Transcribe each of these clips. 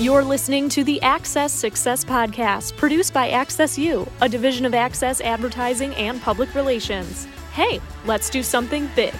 You're listening to the Access Success Podcast, produced by Access U, a division of Access Advertising and Public Relations. Hey, let's do something big.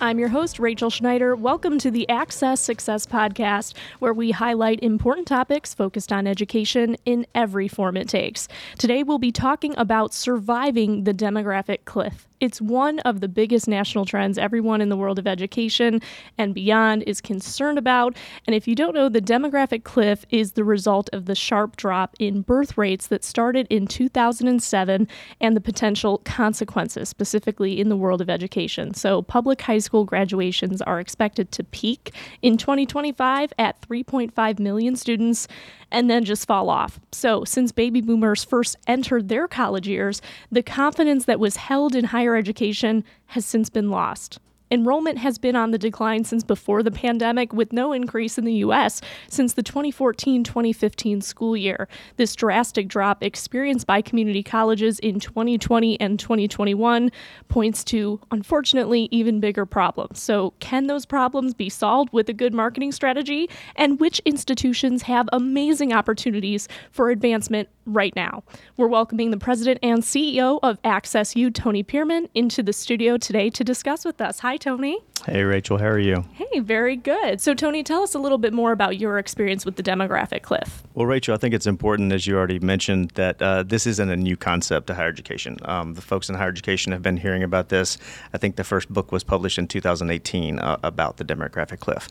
I'm your host, Rachel Schneider. Welcome to the Access Success Podcast, where we highlight important topics focused on education in every form it takes. Today, we'll be talking about surviving the demographic cliff. It's one of the biggest national trends everyone in the world of education and beyond is concerned about. And if you don't know, the demographic cliff is the result of the sharp drop in birth rates that started in 2007 and the potential consequences, specifically in the world of education. So, public high school graduations are expected to peak in 2025 at 3.5 million students and then just fall off. So, since baby boomers first entered their college years, the confidence that was held in higher education has since been lost. Enrollment has been on the decline since before the pandemic, with no increase in the U.S. since the 2014 2015 school year. This drastic drop experienced by community colleges in 2020 and 2021 points to, unfortunately, even bigger problems. So, can those problems be solved with a good marketing strategy? And which institutions have amazing opportunities for advancement right now? We're welcoming the president and CEO of Access U, Tony Pearman, into the studio today to discuss with us. Hi, Hi, Tony. Hey, Rachel. How are you? Hey, very good. So, Tony, tell us a little bit more about your experience with the demographic cliff. Well, Rachel, I think it's important, as you already mentioned, that uh, this isn't a new concept to higher education. Um, the folks in higher education have been hearing about this. I think the first book was published in 2018 uh, about the demographic cliff.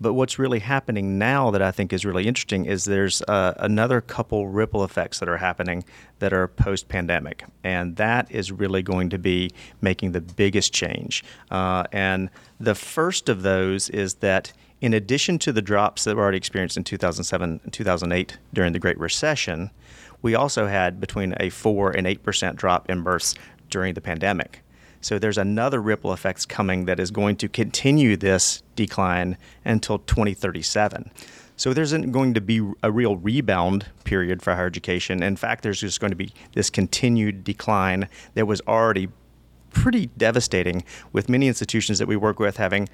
But what's really happening now that I think is really interesting is there's uh, another couple ripple effects that are happening that are post pandemic. And that is really going to be making the biggest change. Uh, and the first of those is that in addition to the drops that were already experienced in 2007 and 2008 during the Great Recession, we also had between a 4 and 8% drop in births during the pandemic. So there's another ripple effects coming that is going to continue this decline until 2037. So there isn't going to be a real rebound period for higher education. In fact, there's just going to be this continued decline that was already pretty devastating with many institutions that we work with having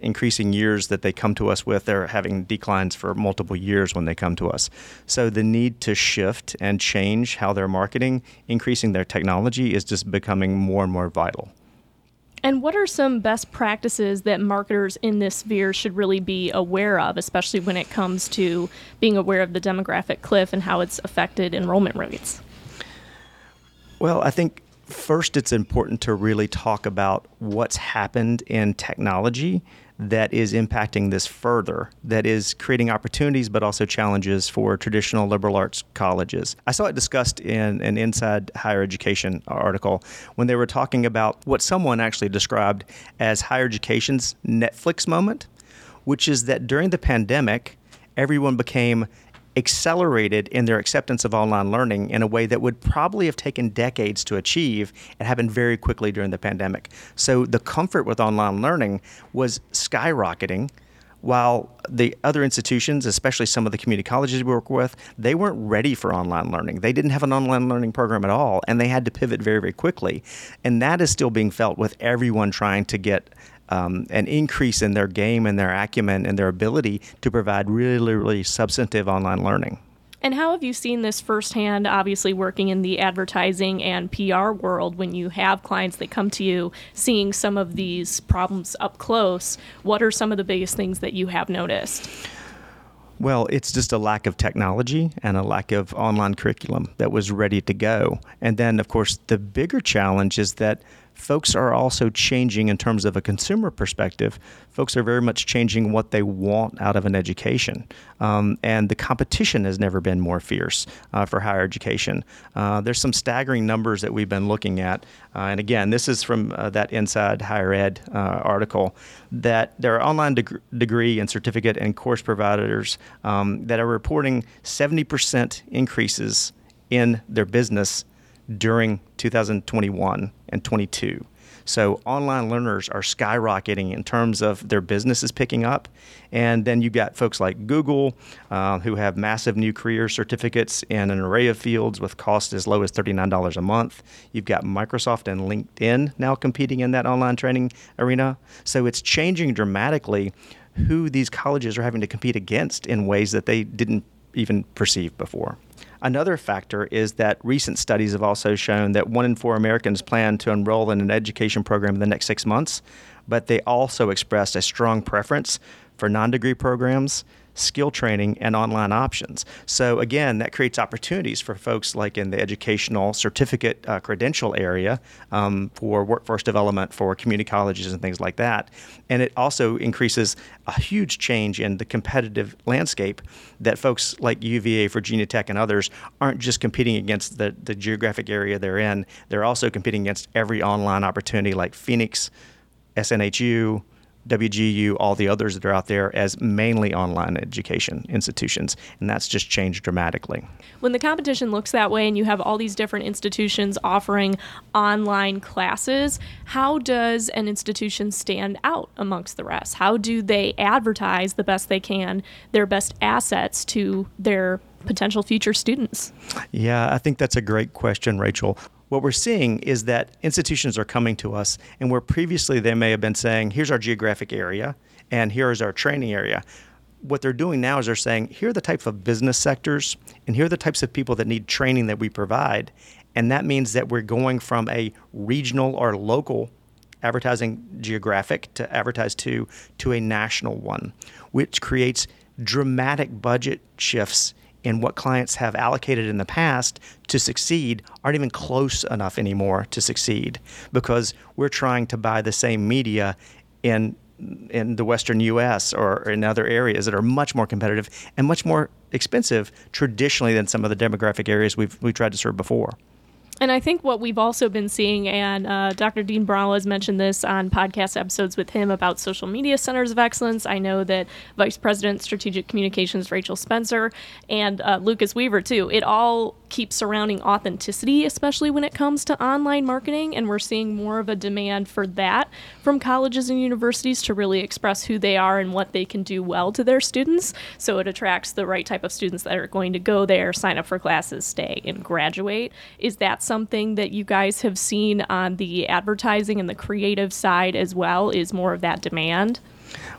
increasing years that they come to us with. They're having declines for multiple years when they come to us. So the need to shift and change how they're marketing, increasing their technology, is just becoming more and more vital. And what are some best practices that marketers in this sphere should really be aware of, especially when it comes to being aware of the demographic cliff and how it's affected enrollment rates? Well, I think first it's important to really talk about what's happened in technology that is impacting this further, that is creating opportunities but also challenges for traditional liberal arts colleges. I saw it discussed in an Inside Higher Education article when they were talking about what someone actually described as higher education's Netflix moment, which is that during the pandemic, everyone became accelerated in their acceptance of online learning in a way that would probably have taken decades to achieve and happened very quickly during the pandemic. So the comfort with online learning was skyrocketing while the other institutions, especially some of the community colleges we work with, they weren't ready for online learning. They didn't have an online learning program at all, and they had to pivot very, very quickly. And that is still being felt with everyone trying to get um, an increase in their game and their acumen and their ability to provide really, really substantive online learning. And how have you seen this firsthand, obviously working in the advertising and PR world when you have clients that come to you seeing some of these problems up close? What are some of the biggest things that you have noticed? Well, it's just a lack of technology and a lack of online curriculum that was ready to go. And then, of course, the bigger challenge is that folks are also changing in terms of a consumer perspective. Folks are very much changing what they want out of an education. Um, and the competition has never been more fierce uh, for higher education. Uh, there's some staggering numbers that we've been looking at. Uh, and again, this is from uh, that Inside Higher Ed uh, article that there are online deg- degree and certificate and course providers um, that are reporting 70% increases in their business during 2021 and 22. So online learners are skyrocketing in terms of their businesses picking up. And then you've got folks like Google uh, who have massive new career certificates in an array of fields with costs as low as $39 a month. You've got Microsoft and LinkedIn now competing in that online training arena. So it's changing dramatically who these colleges are having to compete against in ways that they didn't even perceive before. Another factor is that recent studies have also shown that one in four Americans plan to enroll in an education program in the next six months, but they also expressed a strong preference for non degree programs skill training, and online options. So, again, that creates opportunities for folks like in the educational certificate uh, credential area um, for workforce development for community colleges and things like that. And it also increases a huge change in the competitive landscape that folks like UVA, Virginia Tech, and others aren't just competing against the, the geographic area they're in, they're also competing against every online opportunity like Phoenix, SNHU, WGU, all the others that are out there as mainly online education institutions. And that's just changed dramatically. When the competition looks that way and you have all these different institutions offering online classes, how does an institution stand out amongst the rest? How do they advertise the best they can, their best assets to their potential future students? Yeah, I think that's a great question, Rachel what we're seeing is that institutions are coming to us, and where previously they may have been saying, here's our geographic area, and here is our training area. What they're doing now is they're saying, here are the types of business sectors, and here are the types of people that need training that we provide. And that means that we're going from a regional or local advertising geographic to advertise to to a national one, which creates dramatic budget shifts and what clients have allocated in the past to succeed aren't even close enough anymore to succeed because we're trying to buy the same media in in the western US or in other areas that are much more competitive and much more expensive traditionally than some of the demographic areas we've we tried to serve before. And I think what we've also been seeing, and uh, Dr. Dean Brawle has mentioned this on podcast episodes with him about social media centers of excellence. I know that Vice President Strategic Communications Rachel Spencer and uh, Lucas Weaver, too, it all keeps surrounding authenticity, especially when it comes to online marketing. And we're seeing more of a demand for that from colleges and universities to really express who they are and what they can do well to their students. So it attracts the right type of students that are going to go there, sign up for classes, stay, and graduate. Is that something that you guys have seen on the advertising and the creative side as well? Is more of that demand?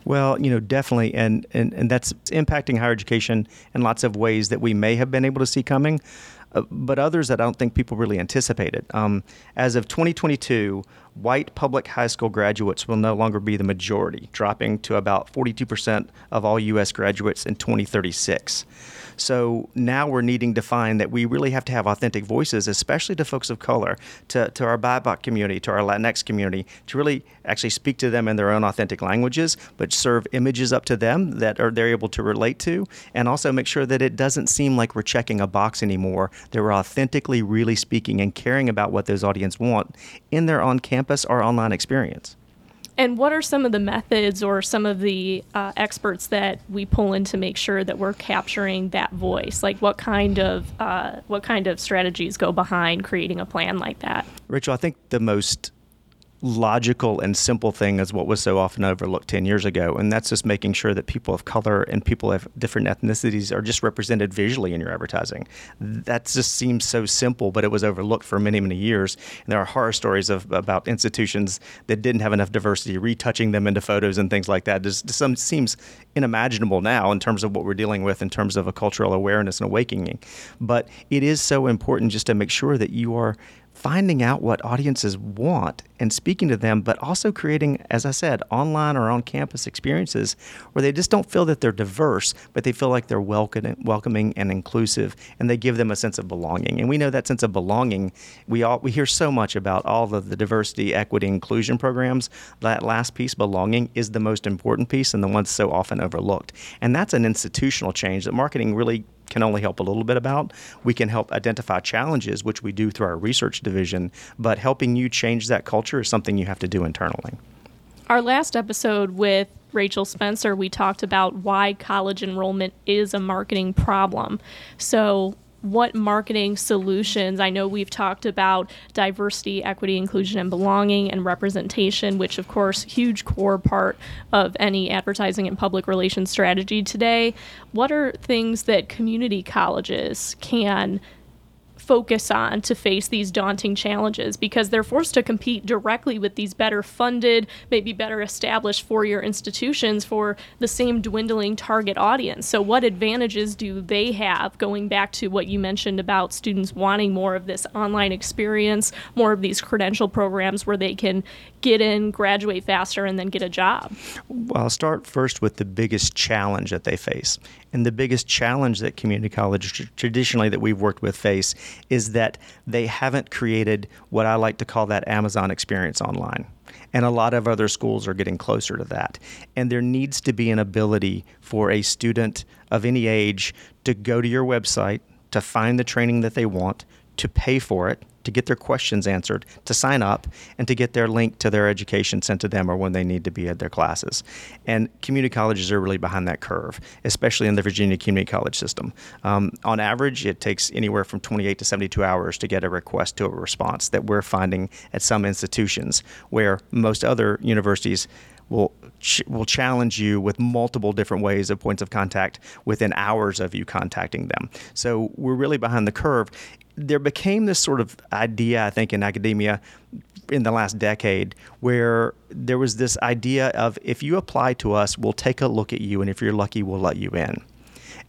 Well, you know, definitely, and, and, and that's impacting higher education in lots of ways that we may have been able to see coming. Uh, but others that I don't think people really anticipated. Um, as of 2022, white public high school graduates will no longer be the majority, dropping to about 42% of all U.S. graduates in 2036. So now we're needing to find that we really have to have authentic voices, especially to folks of color, to, to our BIPOC community, to our Latinx community, to really actually speak to them in their own authentic languages, but serve images up to them that are they're able to relate to, and also make sure that it doesn't seem like we're checking a box anymore. That we're authentically really speaking and caring about what those audience want in their on-campus or online experience. And what are some of the methods or some of the uh, experts that we pull in to make sure that we're capturing that voice? Like what kind of uh, what kind of strategies go behind creating a plan like that? Rachel, I think the most logical and simple thing is what was so often overlooked 10 years ago. And that's just making sure that people of color and people of different ethnicities are just represented visually in your advertising. That just seems so simple, but it was overlooked for many, many years. And there are horror stories of about institutions that didn't have enough diversity, retouching them into photos and things like that. Just, some seems unimaginable now in terms of what we're dealing with in terms of a cultural awareness and awakening. But it is so important just to make sure that you are finding out what audiences want and speaking to them, but also creating, as I said, online or on campus experiences where they just don't feel that they're diverse, but they feel like they're welcoming and inclusive, and they give them a sense of belonging. And we know that sense of belonging. We all we hear so much about all of the diversity, equity, inclusion programs. That last piece, belonging, is the most important piece and the one so often overlooked. And that's an institutional change that marketing really can only help a little bit about. We can help identify challenges, which we do through our research division, but helping you change that culture is something you have to do internally. Our last episode with Rachel Spencer, we talked about why college enrollment is a marketing problem. So, what marketing solutions i know we've talked about diversity equity inclusion and belonging and representation which of course huge core part of any advertising and public relations strategy today. What are things that community colleges can focus on to face these daunting challenges because they're forced to compete directly with these better funded, maybe better established four year institutions for the same dwindling target audience. So, what advantages do they have going back to what you mentioned about students wanting more of this online experience, more of these credential programs where they can get in, graduate faster, and then get a job? Well, I'll start first with the biggest challenge that they face. And the biggest challenge that community colleges traditionally that we've worked with face is that they haven't created what I like to call that Amazon experience online. And a lot of other schools are getting closer to that. And there needs to be an ability for a student of any age to go to your website, to find the training that they want, to pay for it, to get their questions answered, to sign up, and to get their link to their education sent to them or when they need to be at their classes. And community colleges are really behind that curve, especially in the Virginia Community College system. Um, on average, it takes anywhere from 28 to 72 hours to get a request to a response that we're finding at some institutions where most other universities will ch- will challenge you with multiple different ways of points of contact within hours of you contacting them. So we're really behind the curve. There became this sort of idea, I think, in academia in the last decade where there was this idea of if you apply to us, we'll take a look at you, and if you're lucky, we'll let you in.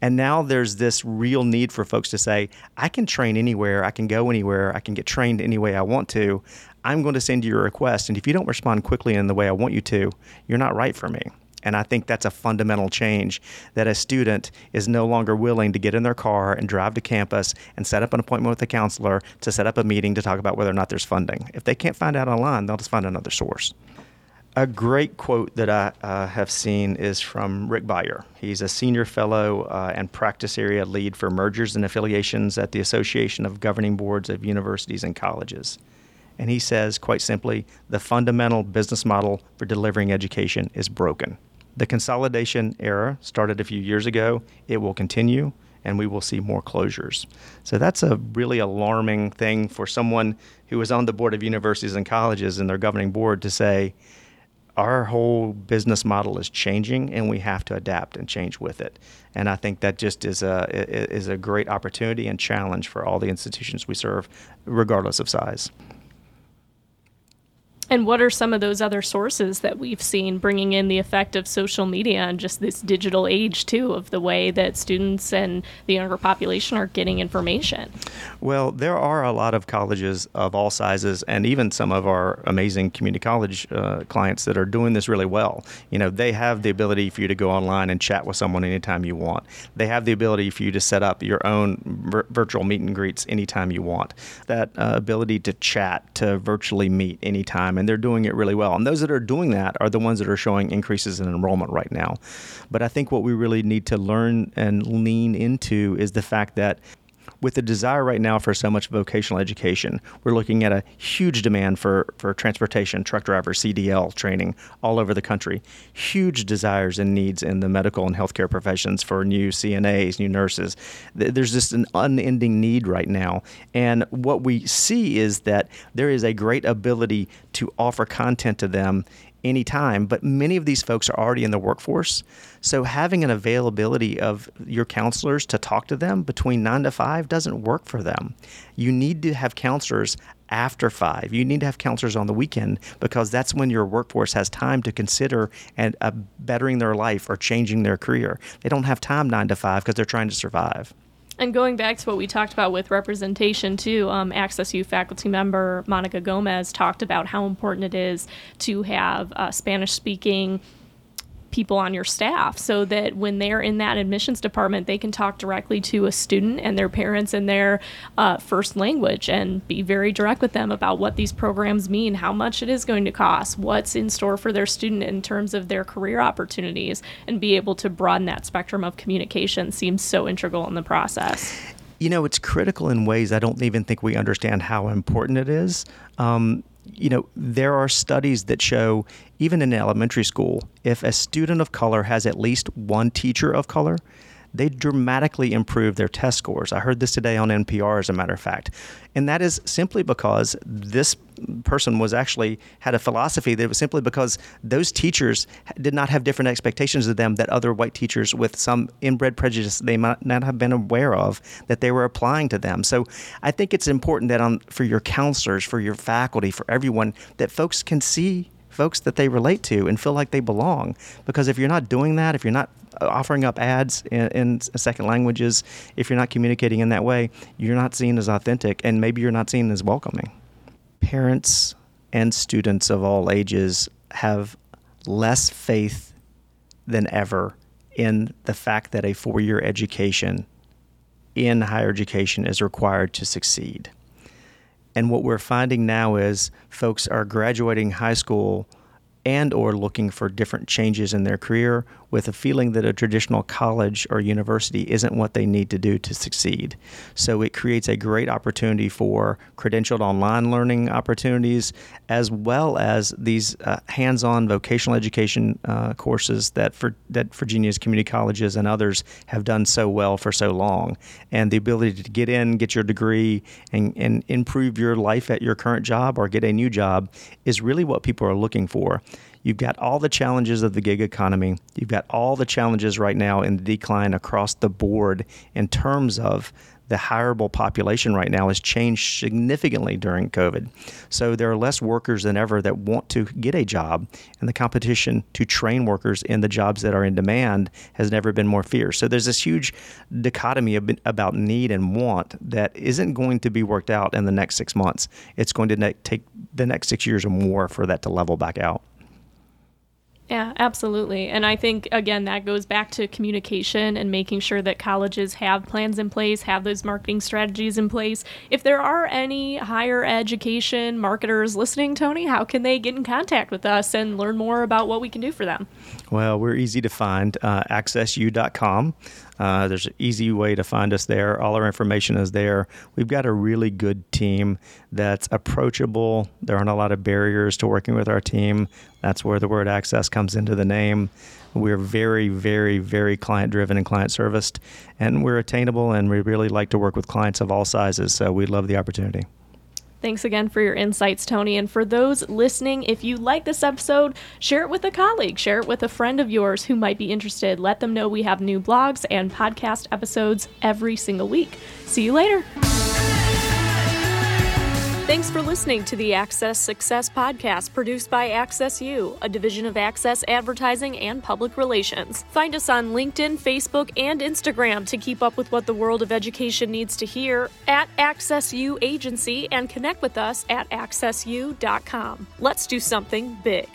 And now there's this real need for folks to say, I can train anywhere, I can go anywhere, I can get trained any way I want to. I'm going to send you a request. And if you don't respond quickly in the way I want you to, you're not right for me. And I think that's a fundamental change that a student is no longer willing to get in their car and drive to campus and set up an appointment with a counselor to set up a meeting to talk about whether or not there's funding. If they can't find out online, they'll just find another source. A great quote that I uh, have seen is from Rick Beyer. He's a senior fellow uh, and practice area lead for mergers and affiliations at the Association of Governing Boards of Universities and Colleges. And he says, quite simply, the fundamental business model for delivering education is broken. The consolidation era started a few years ago. It will continue, and we will see more closures. So that's a really alarming thing for someone who is on the board of universities and colleges and their governing board to say, our whole business model is changing and we have to adapt and change with it. And I think that just is a is a great opportunity and challenge for all the institutions we serve, regardless of size. And what are some of those other sources that we've seen bringing in the effect of social media and just this digital age, too, of the way that students and the younger population are getting information? Well, there are a lot of colleges of all sizes, and even some of our amazing community college uh, clients that are doing this really well. You know, they have the ability for you to go online and chat with someone anytime you want. They have the ability for you to set up your own vir- virtual meet and greets anytime you want. That uh, ability to chat, to virtually meet anytime and they're doing it really well. And those that are doing that are the ones that are showing increases in enrollment right now. But I think what we really need to learn and lean into is the fact that with the desire right now for so much vocational education, we're looking at a huge demand for, for transportation, truck driver, CDL training all over the country. Huge desires and needs in the medical and healthcare professions for new CNAs, new nurses. There's just an unending need right now. And what we see is that there is a great ability to offer content to them anytime, but many of these folks are already in the workforce. So having an availability of your counselors to talk to them between nine to five doesn't work for them. You need to have counselors after five. You need to have counselors on the weekend because that's when your workforce has time to consider and uh, bettering their life or changing their career. They don't have time nine to five because they're trying to survive. And going back to what we talked about with representation, too, um, Access U faculty member Monica Gomez talked about how important it is to have uh, Spanish speaking people on your staff so that when they're in that admissions department, they can talk directly to a student and their parents in their uh, first language and be very direct with them about what these programs mean, how much it is going to cost, what's in store for their student in terms of their career opportunities, and be able to broaden that spectrum of communication seems so integral in the process. You know, it's critical in ways I don't even think we understand how important it is. Um, you know, there are studies that show, even in elementary school, if a student of color has at least one teacher of color, they dramatically improve their test scores. I heard this today on NPR, as a matter of fact. And that is simply because this person was actually had a philosophy that was simply because those teachers did not have different expectations of them that other white teachers with some inbred prejudice they might not have been aware of that they were applying to them. So I think it's important that on for your counselors, for your faculty, for everyone that folks can see folks that they relate to and feel like they belong. Because if you're not doing that, if you're not uh, offering up ads in, in, uh, second languages, if you're not communicating in that way, you're not seen as authentic and maybe you're not seen as welcoming. Parents and students of all ages have less faith than ever in the fact that a four year education in higher education is required to succeed. And what we're finding now is folks are graduating high school and or looking for different changes in their career with a feeling that a traditional college or university isn't what they need to do to succeed. So it creates a great opportunity for credentialed online learning opportunities as well as these uh, hands-on vocational education uh, courses that for, that Virginia's community colleges and others have done so well for so long. And the ability to get in, get your degree and, and improve your life at your current job or get a new job is really what people are looking for. You've got all the challenges of the gig economy. You've got all the challenges right now in the decline across the board in terms of the hireable population right now has changed significantly during COVID. So there are less workers than ever that want to get a job, and the competition to train workers in the jobs that are in demand has never been more fierce. So there's this huge dichotomy about need and want that isn't going to be worked out in the next six months. It's going to take the next six years or more for that to level back out. Yeah, absolutely. And I think, again, that goes back to communication and making sure that colleges have plans in place, have those marketing strategies in place. If there are any higher education marketers listening, Tony, how can they get in contact with us and learn more about what we can do for them? Well, we're easy to find, uh, accessu.com. Uh, there's an easy way to find us there. All our information is there. We've got a really good team that's approachable. There aren't a lot of barriers to working with our team. That's where the word access comes into the name. We're very, very, very client driven and client serviced, and we're attainable, and we really like to work with clients of all sizes. So we love the opportunity. Thanks again for your insights, Tony. And for those listening, if you like this episode, share it with a colleague, share it with a friend of yours who might be interested. Let them know we have new blogs and podcast episodes every single week. See you later. Thanks for listening to the Access Success Podcast, produced by Access U, a division of Access Advertising and Public Relations. Find us on LinkedIn, Facebook, and Instagram to keep up with what the world of education needs to hear at Access U Agency and connect with us at accessu.com. Let's do something big.